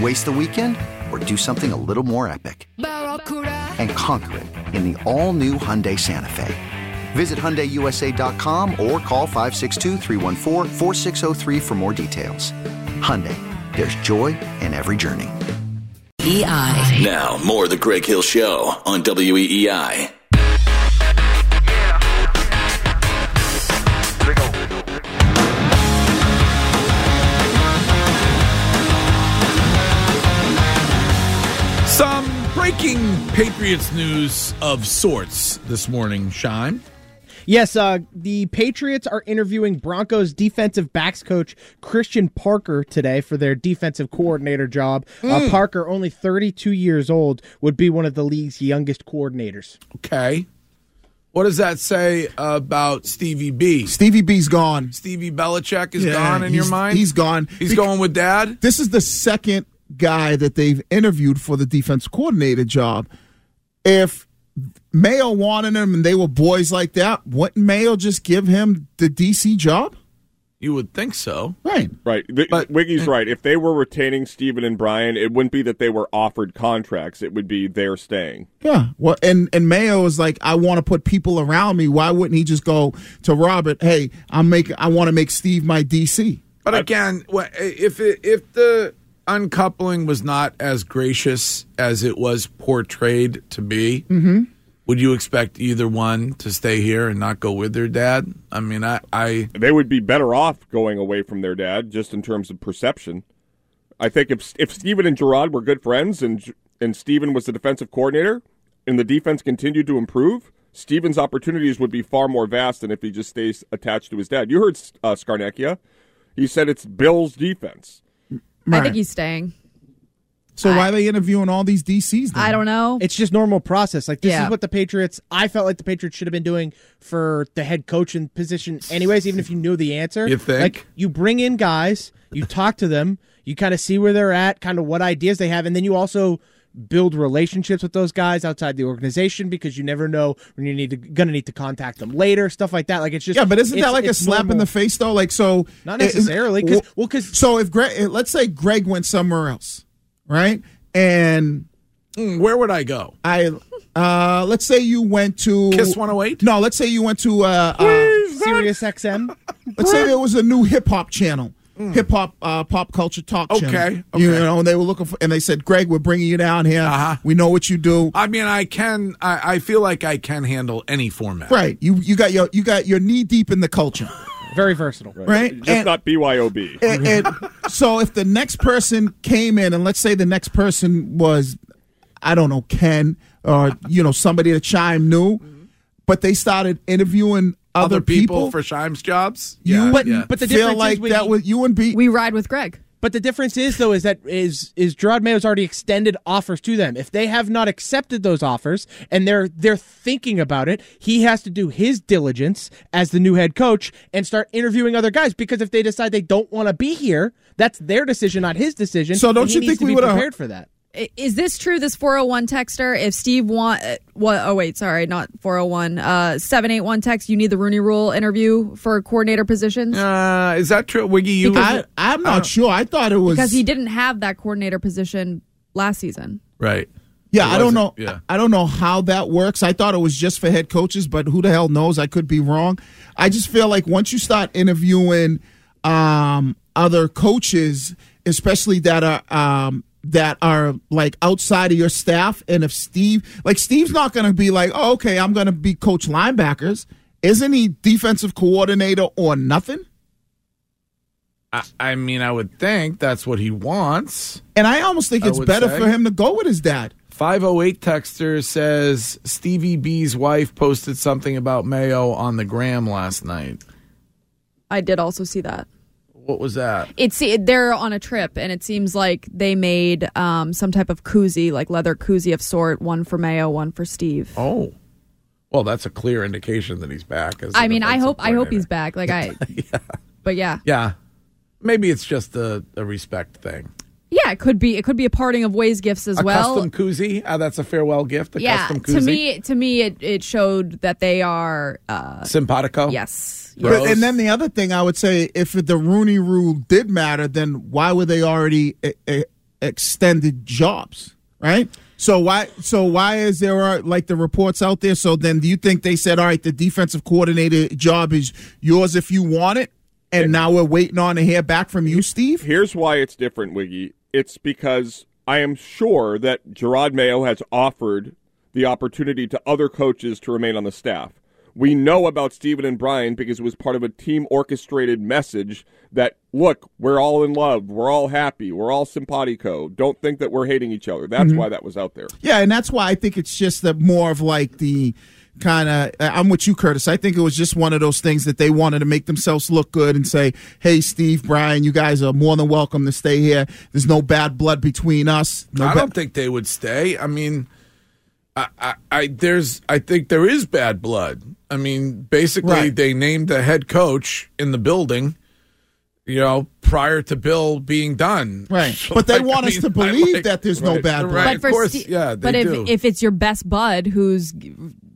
Waste the weekend or do something a little more epic? And conquer it in the all new Hyundai Santa Fe. Visit HyundaiUSA.com or call 562 for more details. Hyundai, there's joy in every journey. EI. Now, more of the Greg Hill Show on E WEEI. Breaking Patriots news of sorts this morning, Shine. Yes, uh, the Patriots are interviewing Broncos defensive backs coach Christian Parker today for their defensive coordinator job. Uh, Parker, only 32 years old, would be one of the league's youngest coordinators. Okay. What does that say about Stevie B? Stevie B's gone. Stevie Belichick is Yeah, gone in your mind? He's gone. He's Bec- going with dad? This is the second guy that they've interviewed for the defense coordinator job. If Mayo wanted him and they were boys like that, wouldn't Mayo just give him the DC job? You would think so. Right. Right. The, But- Wiggy's right. If they were retaining Steven and Brian, it wouldn't be that they were offered contracts. It would be they're staying. Yeah. Well, and and Mayo is like, I want to put people around me. Why wouldn't he just go to Robert? Hey, I'm making. I want to make Steve my DC. But again, if it, if the uncoupling was not as gracious as it was portrayed to be, would you expect either one to stay here and not go with their dad? I mean, I, I They would be better off going away from their dad, just in terms of perception. I think if if Steven and Gerard were good friends and and Steven was the defensive coordinator and the defense continued to improve, Steven's opportunities would be far more vast than if he just stays attached to his dad. You heard uh, Scarnecchia. He said it's Bill's defense. I think he's staying. So why are they interviewing all these DCs? Then? I don't know. It's just normal process. Like this Yeah. is what the Patriots. I felt like the Patriots should have been doing for the head coaching position, anyways. Even if you knew the answer, You think? Like you bring in guys, you talk to them, you kind of see where they're at, kind of what ideas they have, and then you also build relationships with those guys outside the organization because you never know when you need to gonna need to contact them later, stuff like that. Like it's just Yeah, but isn't that like a it's slap in the face though? Like so, Not necessarily. is- necessarily, 'cause- well, 'cause- so if Greg, let's say Greg went somewhere else, right? And Mm, where would I go? I, uh, let's say you went to Kiss 108? No, let's say you went to uh, uh Sirius XM. let's say there was a new hip hop channel. Hip hop, uh, pop culture talk Mm. Okay, channel. okay. You know, and they were looking for, and they said, "Greg, we're bringing you down here. Uh-huh. We know what you do. I mean, I can. I, I feel like I can handle any format. Right? You you got your you got your knee deep in the culture, Very versatile. right? Just And- not BYOB. and, and so if the next person came in and let's say the next person was i don't know ken or you know somebody that chime knew but they started interviewing other, Other people, for Shime's jobs. you Yeah, wouldn't yeah. But the feel difference is like when that you- was you wouldn't be we ride with Greg. But the difference is though is that is is Gerard Mayo's already extended offers to them. If they have not accepted those offers and they're they're thinking about it, he has to do his diligence as the new head coach and start interviewing other guys because if they decide they don't want to be here, that's their decision, not his decision. So don't he you needs think to we would've- prepared for that? I- Is this true? This 401 texter, if Steve want, uh, what? Oh wait, sorry, not 401. Uh, 781 text. You need the Rooney Rule interview for coordinator positions Uh, is that true, Wiggy? You I, i'm not sure i thought it was because he didn't have that coordinator position last season. right? yeah i don't know yeah. i don't know how that works i thought it was just for head coaches but who the hell knows i could be wrong i just feel like once you start interviewing um, other coaches especially that are um, that are like outside of your staff, and if Steve, like Steve's not going to be like, oh, okay, I'm going to be coach linebackers. Isn't he defensive coordinator or nothing? I, I mean, I would think that's what he wants. And I almost think I it's better say. for him to go with his dad. 508 texter says Stevie B's wife posted something about Mayo on the gram last night. I did also see that. What was that? It's they're on a trip, and it seems like they made um, some type of koozie, like leather koozie of sort, one for Mayo, one for Steve. Oh. Well, that's a clear indication that he's back. As I mean, I hope I hope he's back. Like I, yeah. but yeah, Yeah. Maybe it's just a, a respect thing. Yeah, it could be it could be a parting of ways gifts as a well. custom koozie. Uh, that's a farewell gift. A yeah, custom to me, to me, it, it showed that they are uh, simpatico. yes, But, and then the other thing I would say, if the Rooney Rule did matter, then why were they already e- e- extended jobs, right? So why? So why is there uh, like the reports out there? So then, do you think they said, all right, the defensive coordinator job is yours if you want it, and now we're waiting on to hear back from you, Steve? Here's why it's different, Wiggy. It's because I am sure that Gerard Mayo has offered the opportunity to other coaches to remain on the staff. We know about Stephen and Brian because it was part of a team orchestrated message that, look, we're all in love, we're all happy, we're all simpatico. Don't think that we're hating each other. That's mm-hmm. why that was out there. Yeah, and that's why I think it's just the more of like the kind of I'm with you, Curtis. I think it was just one of those things that they wanted to make themselves look good and say, "Hey, Steve, Brian, you guys are more than welcome to stay here. There's no bad blood between us." No I don't think they would stay. I mean, I, I, I there's I think there is bad blood. I mean, basically, Right. they named the head coach in the building. You know, prior to Bill being done, Right. So, But they like, want I us to mean, I believe like- that there's no bad blood. Right, but of for course, Ste- yeah, they but if do. if it's your best bud who's g-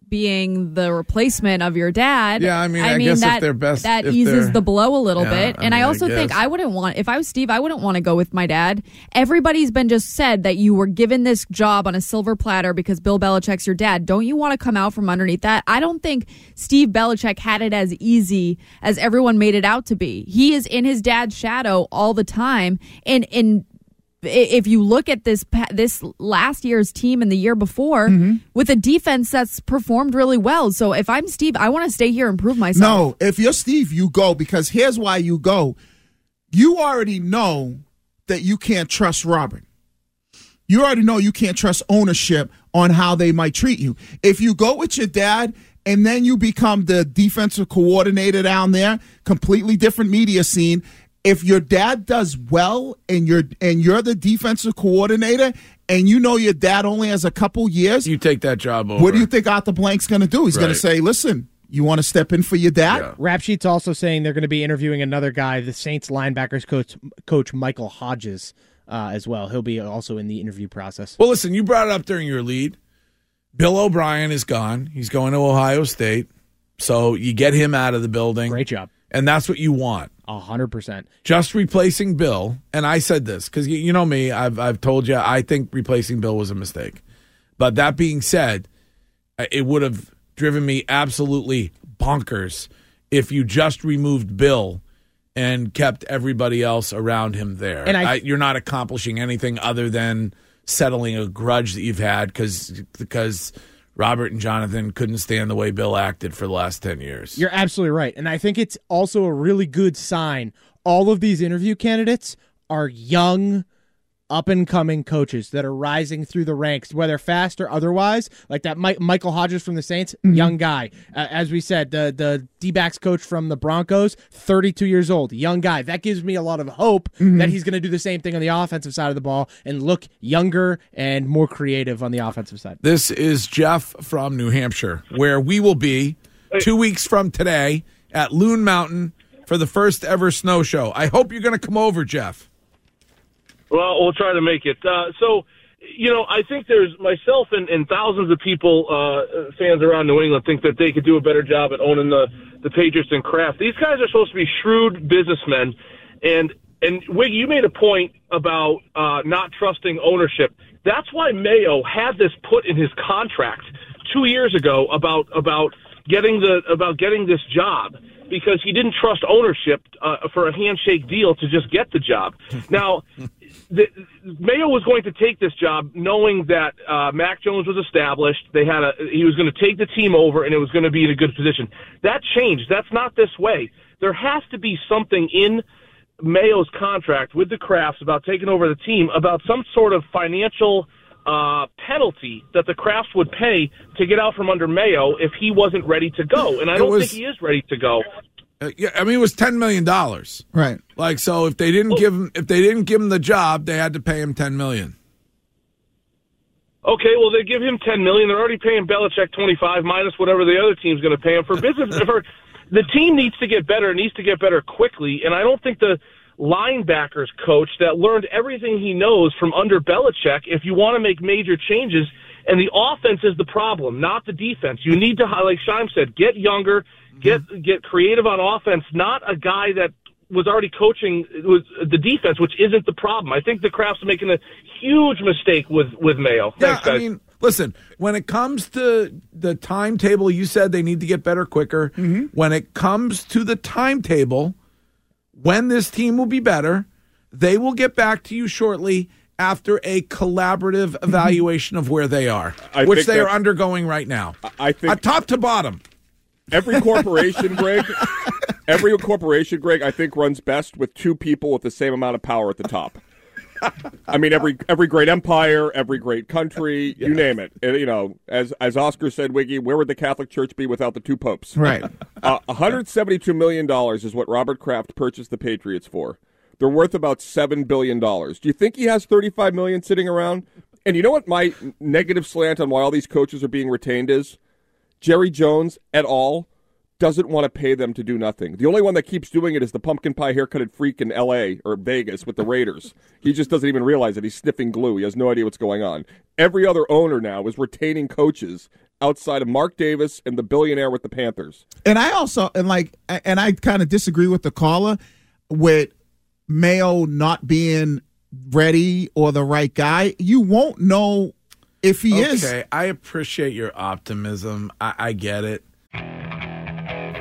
being the replacement of your dad, Yeah, I mean, I guess if that best- that eases the blow a little Yeah, bit. I and I mean, I also think. I wouldn't want if I was Steve, I wouldn't want to go with my dad. Everybody's been just said that you were given this job on a silver platter because Bill Belichick's your dad. Don't you want to come out from underneath that? I don't think Steve Belichick had it as easy as everyone made it out to be. He is in his dad's shadow all the time, and and if you look at this this last year's team and the year before mm-hmm. with a defense that's performed really well. So if I'm Steve, I want to stay here and prove myself. No, if you're Steve, you go because here's why you go. You already know that you can't trust Robert. You already know you can't trust ownership on how they might treat you. If you go with your dad and then you become the defensive coordinator down there, completely different media scene. If your dad does well and you're and you're the defensive coordinator and you know your dad only has a couple years, you take that job over. what do you think Arthur Blank's going to do? He's going to say, "Listen, you want to step in for your dad?" Yeah. Rap Sheet's also saying they're going to be interviewing another guy, the Saints linebackers coach, coach Michael Hodges, uh, as well. He'll be also in the interview process. Well, listen, you brought it up during your lead. Bill O'Brien is gone. He's going to Ohio State. So you get him out of the building. Great job, And that's what you want. a hundred percent. Just replacing Bill. And I said this because you, know me, I've, I've told you I think replacing Bill was a mistake. But that being said, it would have driven me absolutely bonkers if you just removed Bill and kept everybody else around him there. And I- you're not accomplishing anything other than settling a grudge that you've had because because Robert and Jonathan couldn't stand the way Bill acted for the last ten years. You're absolutely right. And I think it's also a really good sign. All of these interview candidates are young, up and coming coaches that are rising through the ranks, whether fast or otherwise. Like that Mi- Michael Hodges from the Saints, young guy. Uh, as we said, the the D backs coach from the Broncos, 32 years old, young guy. That gives me a lot of hope that he's going to do the same thing on the offensive side of the ball and look younger and more creative on the offensive side. This is Jeff from New Hampshire, where we will be two weeks from today at Loon Mountain for the first ever snow show. I hope you're going to come over, Jeff. Well, we'll try to make it. Uh, so, you know, I think there's myself and, and thousands of people, uh, fans around New England, think that they could do a better job at owning the the Patriots and Kraft. These guys are supposed to be shrewd businessmen, and and Wiggy, you made a point about uh, not trusting ownership. That's why Mayo had this put in his contract two years ago about about getting the about getting this job because he didn't trust ownership uh, for a handshake deal to just get the job. Now, the, Mayo was going to take this job knowing that uh, Mac Jones was established. They had a he was going to take the team over, and it was going to be in a good position. That changed. That's not this way. There has to be something in Mayo's contract with the Krafts about taking over the team about some sort of financial uh, penalty that the Krafts would pay to get out from under Mayo if he wasn't ready to go. And I It don't was- think he is ready to go. Uh, yeah, I mean it was ten million dollars. Right. Like so, if they didn't give him if they didn't give him the job, they had to pay him ten million. Okay, well they give him ten million. They're already paying Belichick twenty five minus whatever the other team's going to pay him for business. for the team needs to get better. It needs to get better quickly. And I don't think the linebackers coach that learned everything he knows from under Belichick. If you want to make major changes, and the offense is the problem, not the defense. You need to, like Scheim said, get younger, get mm-hmm. get creative on offense. Not a guy that was already coaching was the defense, which isn't the problem. I think the Krafts are making a huge mistake with with Mayo. Thanks, yeah, I mean, listen, when it comes to the timetable, you said they need to get better quicker. Mm-hmm. When it comes to the timetable, when this team will be better, they will get back to you shortly after a collaborative evaluation of where they are, I which they are undergoing right now. I think Uh, top to bottom. every corporation, Greg, every corporation, Greg, I think runs best with two people with the same amount of power at the top. I mean, every every great empire, every great country, you name it. You know, as as Oscar said, Wiggy, where would the Catholic Church be without the two popes? Right. Uh, 172 million dollars is what Robert Kraft purchased the Patriots for. They're worth about seven billion dollars. Do you think he has 35 million sitting around? And you know what my negative slant on why all these coaches are being retained is? Jerry Jones et al. Doesn't want to pay them to do nothing. The only one that keeps doing it is the pumpkin pie haircutted freak in L.A. or Vegas with the Raiders. he just doesn't even realize it. He's sniffing glue. He has no idea what's going on. Every other owner now is retaining coaches outside of Mark Davis and the billionaire with the Panthers. And I also and like and I kind of disagree with the caller with Mayo not being ready or the right guy. You won't know if he is. Okay, I appreciate your optimism. I, I get it.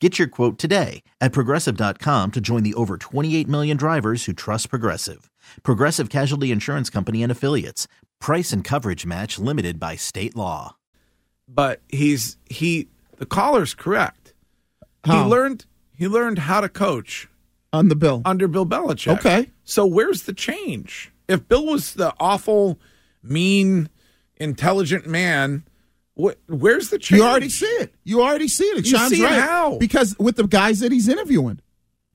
Get your quote today at progressive.com to join the over 28 million drivers who trust Progressive. Progressive Casualty Insurance Company and Affiliates. Price and coverage match limited by state law. But he's he the caller's correct. How? He learned he learned how to coach on the bill under Bill Belichick. Okay. So where's the change? If Bill was the awful, mean, intelligent man, wh- where's the change? You already see it. You already see it. You Sean's see it right. how? Because with the guys that he's interviewing,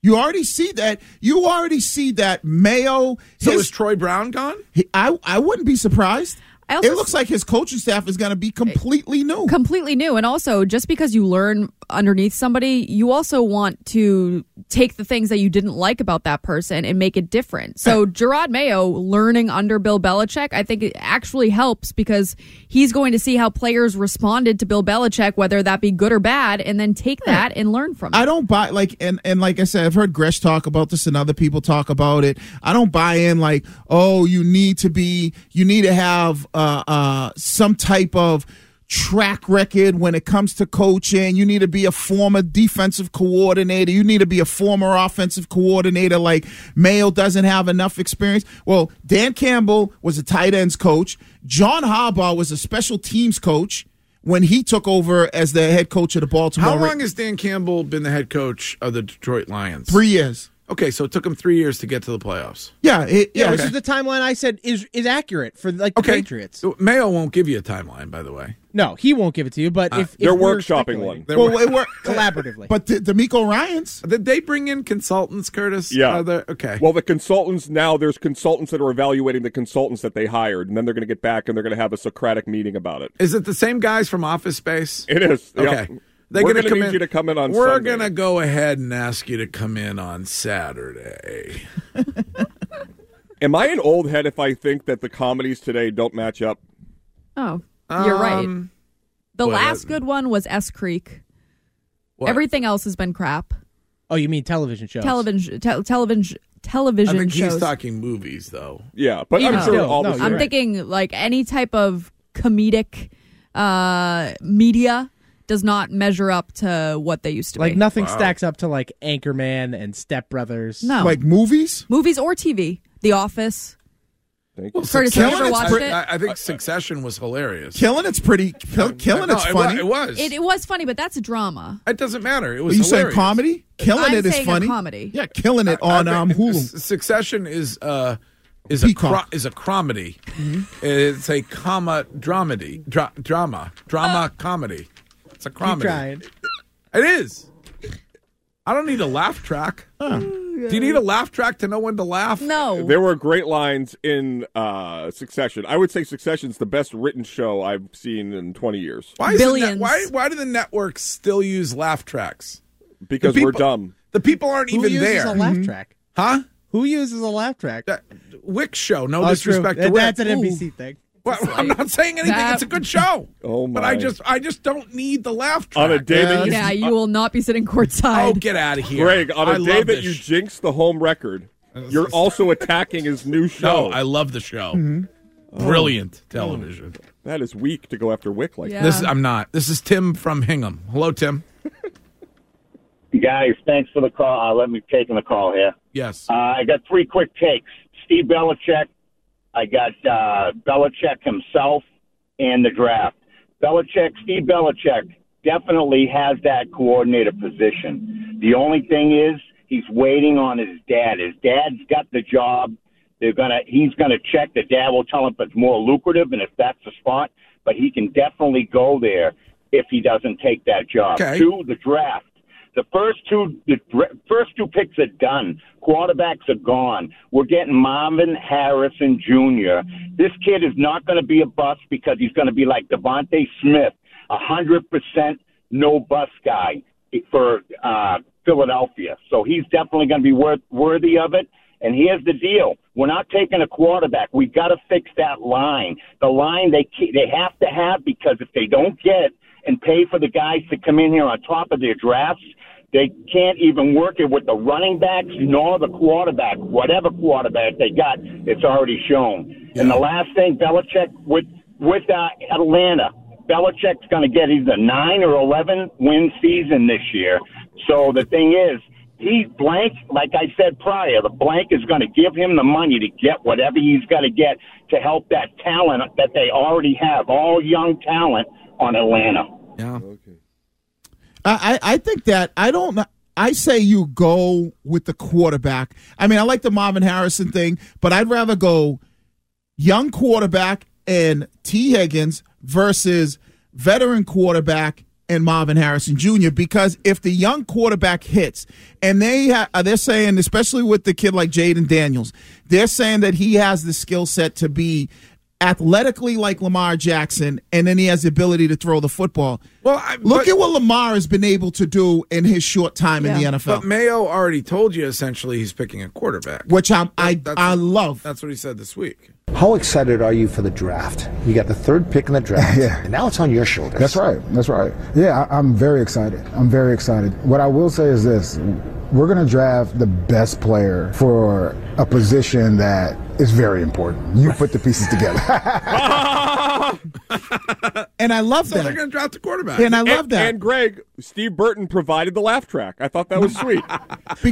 you already see that. You already see that Mayo. So his- is Troy Brown gone? he- I I wouldn't be surprised. It looks like his coaching staff is going to be eh, completely new. completely new and also just because you learn underneath somebody you also want to take the things that you didn't like about that person and make it different so eh. gerard mayo learning under bill belichick i think it actually helps because he's going to see how players responded to bill belichick whether that be good or bad and then take eh. that and learn from it I don't buy like and and like I said, I've heard Gresh talk about this and other people talk about it. I don't buy in like, oh, you need to be, you need to have uh, uh, some type of track record when it comes to coaching. You need to be a former defensive coordinator. You need to be a former offensive coordinator. Like Mayo doesn't have enough experience. Well, Dan Campbell was a tight ends coach. John Harbaugh was a special teams coach when he took over as the head coach of the Baltimore. How long has Dan Campbell been the head coach of the Detroit Lions? Three years. Okay, so it took him three years to get to the playoffs. Yeah, it, Yeah, yeah. which okay. is the timeline I said is is accurate for like the Okay. Patriots. Mayo won't give you a timeline, by the way. No, he won't give it to you. But uh, if, if They're we're workshopping speculating- one. There well, were- it worked collaboratively. But the, DeMeco Ryans, Did they bring in consultants, Curtis? Yeah. Are there- okay. Well, the consultants now there's consultants that are evaluating the consultants that they hired, and then they're going to get back and they're going to have a Socratic meeting about it. is it the same guys from Office Space? It is. Okay. Yeah. They're We're gonna gonna come need in- you to come in on We're gonna go ahead and ask you to come in on Saturday. Am I an old head if I think that the comedies today don't match up? oh you're right Um, the well, last good one was s creek what? everything else has been crap oh, you mean television shows? television te- television I television think shows he's talking movies, though. Yeah, but Even I'm sure still, all no, I'm right. thinking like any type of comedic uh, media does not measure up to what they used to be. Like be. nothing stacks up to like Anchorman and Step Brothers. No. like movies. Movies or TV. The Office. Thank you. Curtis, have you ever watched I, it? I, I think Succession was hilarious. Killing it's pretty. Kill, killing No, it's it wa- funny. It was. It, it was funny, but that's a drama. It doesn't matter. It Are was. you saying hilarious. comedy? Killing I'm it is saying a funny. comedy. Yeah, killing it on I um, think Hulu. S- Succession is uh is a Peacock. cro- is a comedy. It's a comma dramedy dra- drama drama comedy. It's a Keep comedy. trying. It is. I don't need a laugh track. Do you need a laugh track to know when to laugh? No. There were great lines in uh, Succession. I would say Succession's the best written show I've seen in 20 years Why is the net- Billions. why why do the networks still use laugh tracks? because The we're people- dumb. The people aren't Who even uses there. a laugh track? Huh? Who uses a laugh track? That Wick show. No Oh, true. disrespect to That- Wick. That's an Ooh. NBC thing. Well, I'm not saying anything. That- It's a good show. Oh, my! But I just I just don't need the laugh track. On a day that you, yeah, you will not be sitting courtside. Oh, get out of here, Greg, on a I day that you sh- jinx the home record, you're also attacking his new show. No, I love the show. Mm-hmm. Brilliant television. that is weak to go after Wick like Yeah. This is, I'm not. This is Tim from Hingham. Hello, Tim. Guys, thanks for the call. Uh, let me taking the call here. Yes. Uh, I got three quick takes. Steve Belichick. I got uh, Belichick himself and the draft. Belichick, Steve Belichick definitely has that coordinator position. The only thing is he's waiting on his dad. His dad's got the job. They're gonna. He's gonna check. The dad will tell him if it's more lucrative and if that's the spot. But he can definitely go there if he doesn't take that job. Okay. Two, the draft. The first two, the first two picks are done. Quarterbacks are gone. We're getting Marvin Harrison Jr. This kid is not going to be a bust because he's going to be like DeVonta Smith, a hundred percent no bust guy for uh, Philadelphia. So he's definitely going to be worth, worthy of it. And here's the deal: we're not taking a quarterback. We've got to fix that line. The line they they have to have because if they don't get and pay for the guys to come in here on top of their drafts, they can't even work it with the running backs nor the quarterback. Whatever quarterback they got, it's already shown. And the last thing, Belichick with with uh, Atlanta, Belichick's going to get either nine or eleven win season this year. So the thing is, he blank, like I said prior, the blank is going to give him the money to get whatever he's got to get to help that talent that they already have, all young talent on Atlanta. Yeah. I, I I think that I don't. I say you go with the quarterback. I mean, I like the Marvin Harrison thing, but I'd rather go young quarterback and Tee Higgins versus veteran quarterback and Marvin Harrison Jr. Because if the young quarterback hits, and they ha- uh, they're saying, especially with the kid like Jayden Daniels, they're saying that he has the skill set to be athletically like Lamar Jackson, and then he has the ability to throw the football. Well, I, Look but- at what Lamar has been able to do in his short time in the NFL, But Mayo already told you essentially he's picking a quarterback. which I'm, I I love. That's what he said this week. How excited are you for the draft? You got the third pick in the draft, Yeah. and now it's on your shoulders. That's right. That's right. Yeah, I, I'm very excited. I'm very excited. What I will say is this we're going to draft the best player for a position that is very important. You put the pieces together. and I love So that. they're going to draft the quarterback. And I love and, that. And Greg, Steve Burton provided the laugh track. I thought that was sweet.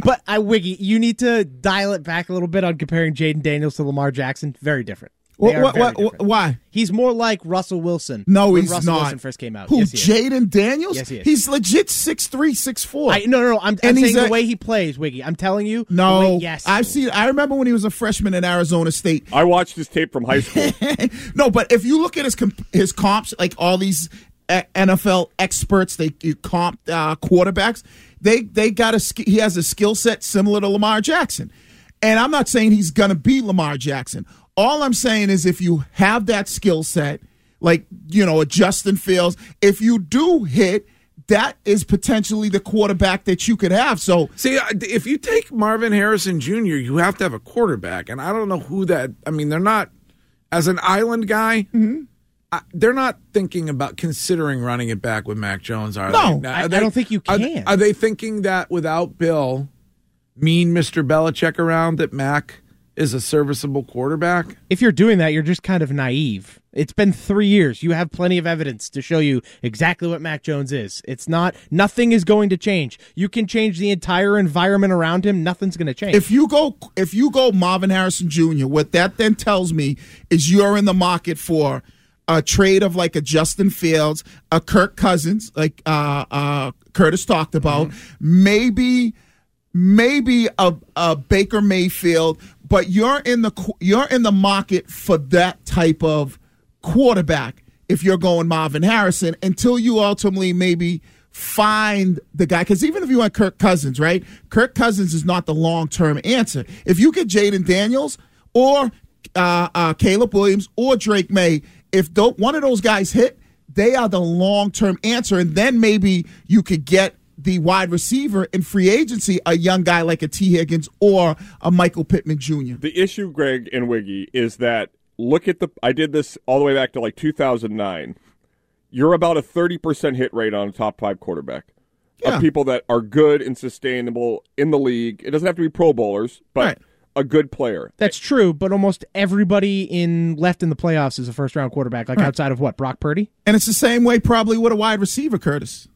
But I Wiggy, you need to dial it back a little bit on comparing Jayden Daniels to Lamar Jackson. Very different. They What- what- what- why? He's more like Russell Wilson. No, when he's Russell not. Wilson first came out. Who? Yes. Jayden Daniels? Yes, he is. He's legit six three, six four. I, no, no, no. I'm, I'm And he's saying a- the way he plays, Wiggy. I'm telling you. No, way- yes. I've seen. I remember when he was a freshman at Arizona State. I watched his tape from high school. no, but if you look at his comp- his comps, like all these uh, NFL experts, they you comp uh, quarterbacks. They they got a he has a skill set similar to Lamar Jackson, and I'm not saying he's gonna be Lamar Jackson. All I'm saying is if you have that skill set, like you know a Justin Fields, if you do hit. That is potentially the quarterback that you could have. So, See, if you take Marvin Harrison Jr., you have to have a quarterback, and I don't know who that. I mean, they're not as an island guy. Mm-hmm. I, they're not thinking about considering running it back with Mac Jones, are No, they? I- Are I don't think you are- can. Are, they thinking that without Bill, mean Mister Belichick around, that Mac is a serviceable quarterback? if you're doing that, you're just kind of naive. It's been three years. You have plenty of evidence to show you exactly what Mac Jones is. It's not. Nothing is going to change. You can change the entire environment around him. Nothing's going to change. if you go if you go Marvin Harrison Jr., what that then tells me is you're in the market for a trade of like a Justin Fields, a Kirk Cousins, like uh, uh, Curtis talked about, maybe maybe a, a Baker Mayfield, but you're in the you're in the market for that type of quarterback if you're going Marvin Harrison until you ultimately maybe find the guy because even if you want Kirk Cousins, right? Kirk Cousins is not the long term answer. If you get Jayden Daniels or uh, uh, Caleb Williams or Drake Maye, if one of those guys hit, they are the long term answer, and then maybe you could get the wide receiver in free agency, a young guy like a Tee Higgins or a Michael Pittman Jr. The issue, Greg and Wiggy, is that look at the. I did this all the way back to like 2009. You're about a 30% hit rate on a top five quarterback. Yeah. Of people that are good and sustainable in the league. It doesn't have to be Pro Bowlers, but Right. a good player. That's true, but almost everybody in left in the playoffs is a first round quarterback. Like Right. outside of what Brock Purdy. And it's the same way probably with a wide receiver, Curtis.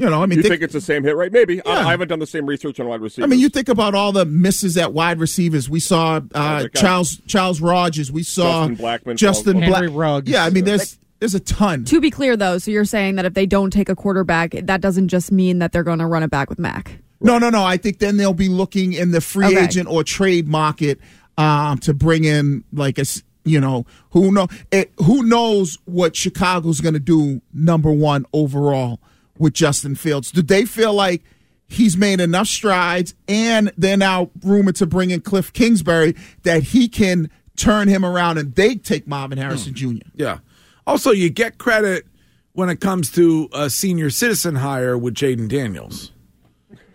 You know, I mean, you think- think it's the same hit rate? Maybe. I, Yeah. I haven't done the same research on wide receivers. I mean, you think about all the misses at wide receivers. We saw uh. Charles Charles Rogers. We saw Justin Blackmon, Justin Charles- Black. Henry Ruggs. Yeah, I mean, there's there's a ton. To be clear, though, so you're saying that if they don't take a quarterback, that doesn't just mean that they're going to run it back with Mac. No, no, no. I think then they'll be looking in the free Okay. agent or trade market um, to bring in like a you know who know it, who knows what Chicago's going to do number one overall with Justin Fields. Do they feel like he's made enough strides and they're now rumored to bring in Cliff Kingsbury that he can turn him around and they take Marvin Harrison hmm. Jr. Yeah. Also, you get credit when it comes to a senior citizen hire with Jayden Daniels.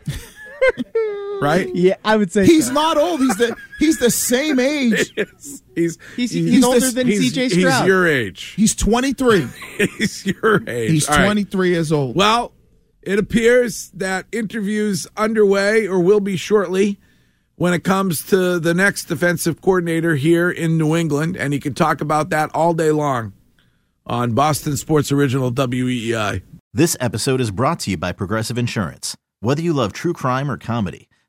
right? Yeah, I would say He's so. not old. He's the he's the same age. He's he's He's- he's older the- than he's, CJ he's your age. He's 23. he's your age. He's All right. 23 years old. Well, it appears that interviews underway or will be shortly when it comes to the next defensive coordinator here in New England, and he can talk about that all day long on Boston Sports Original E WEEI. This episode is brought to you by Progressive Insurance. Whether you love true crime or comedy,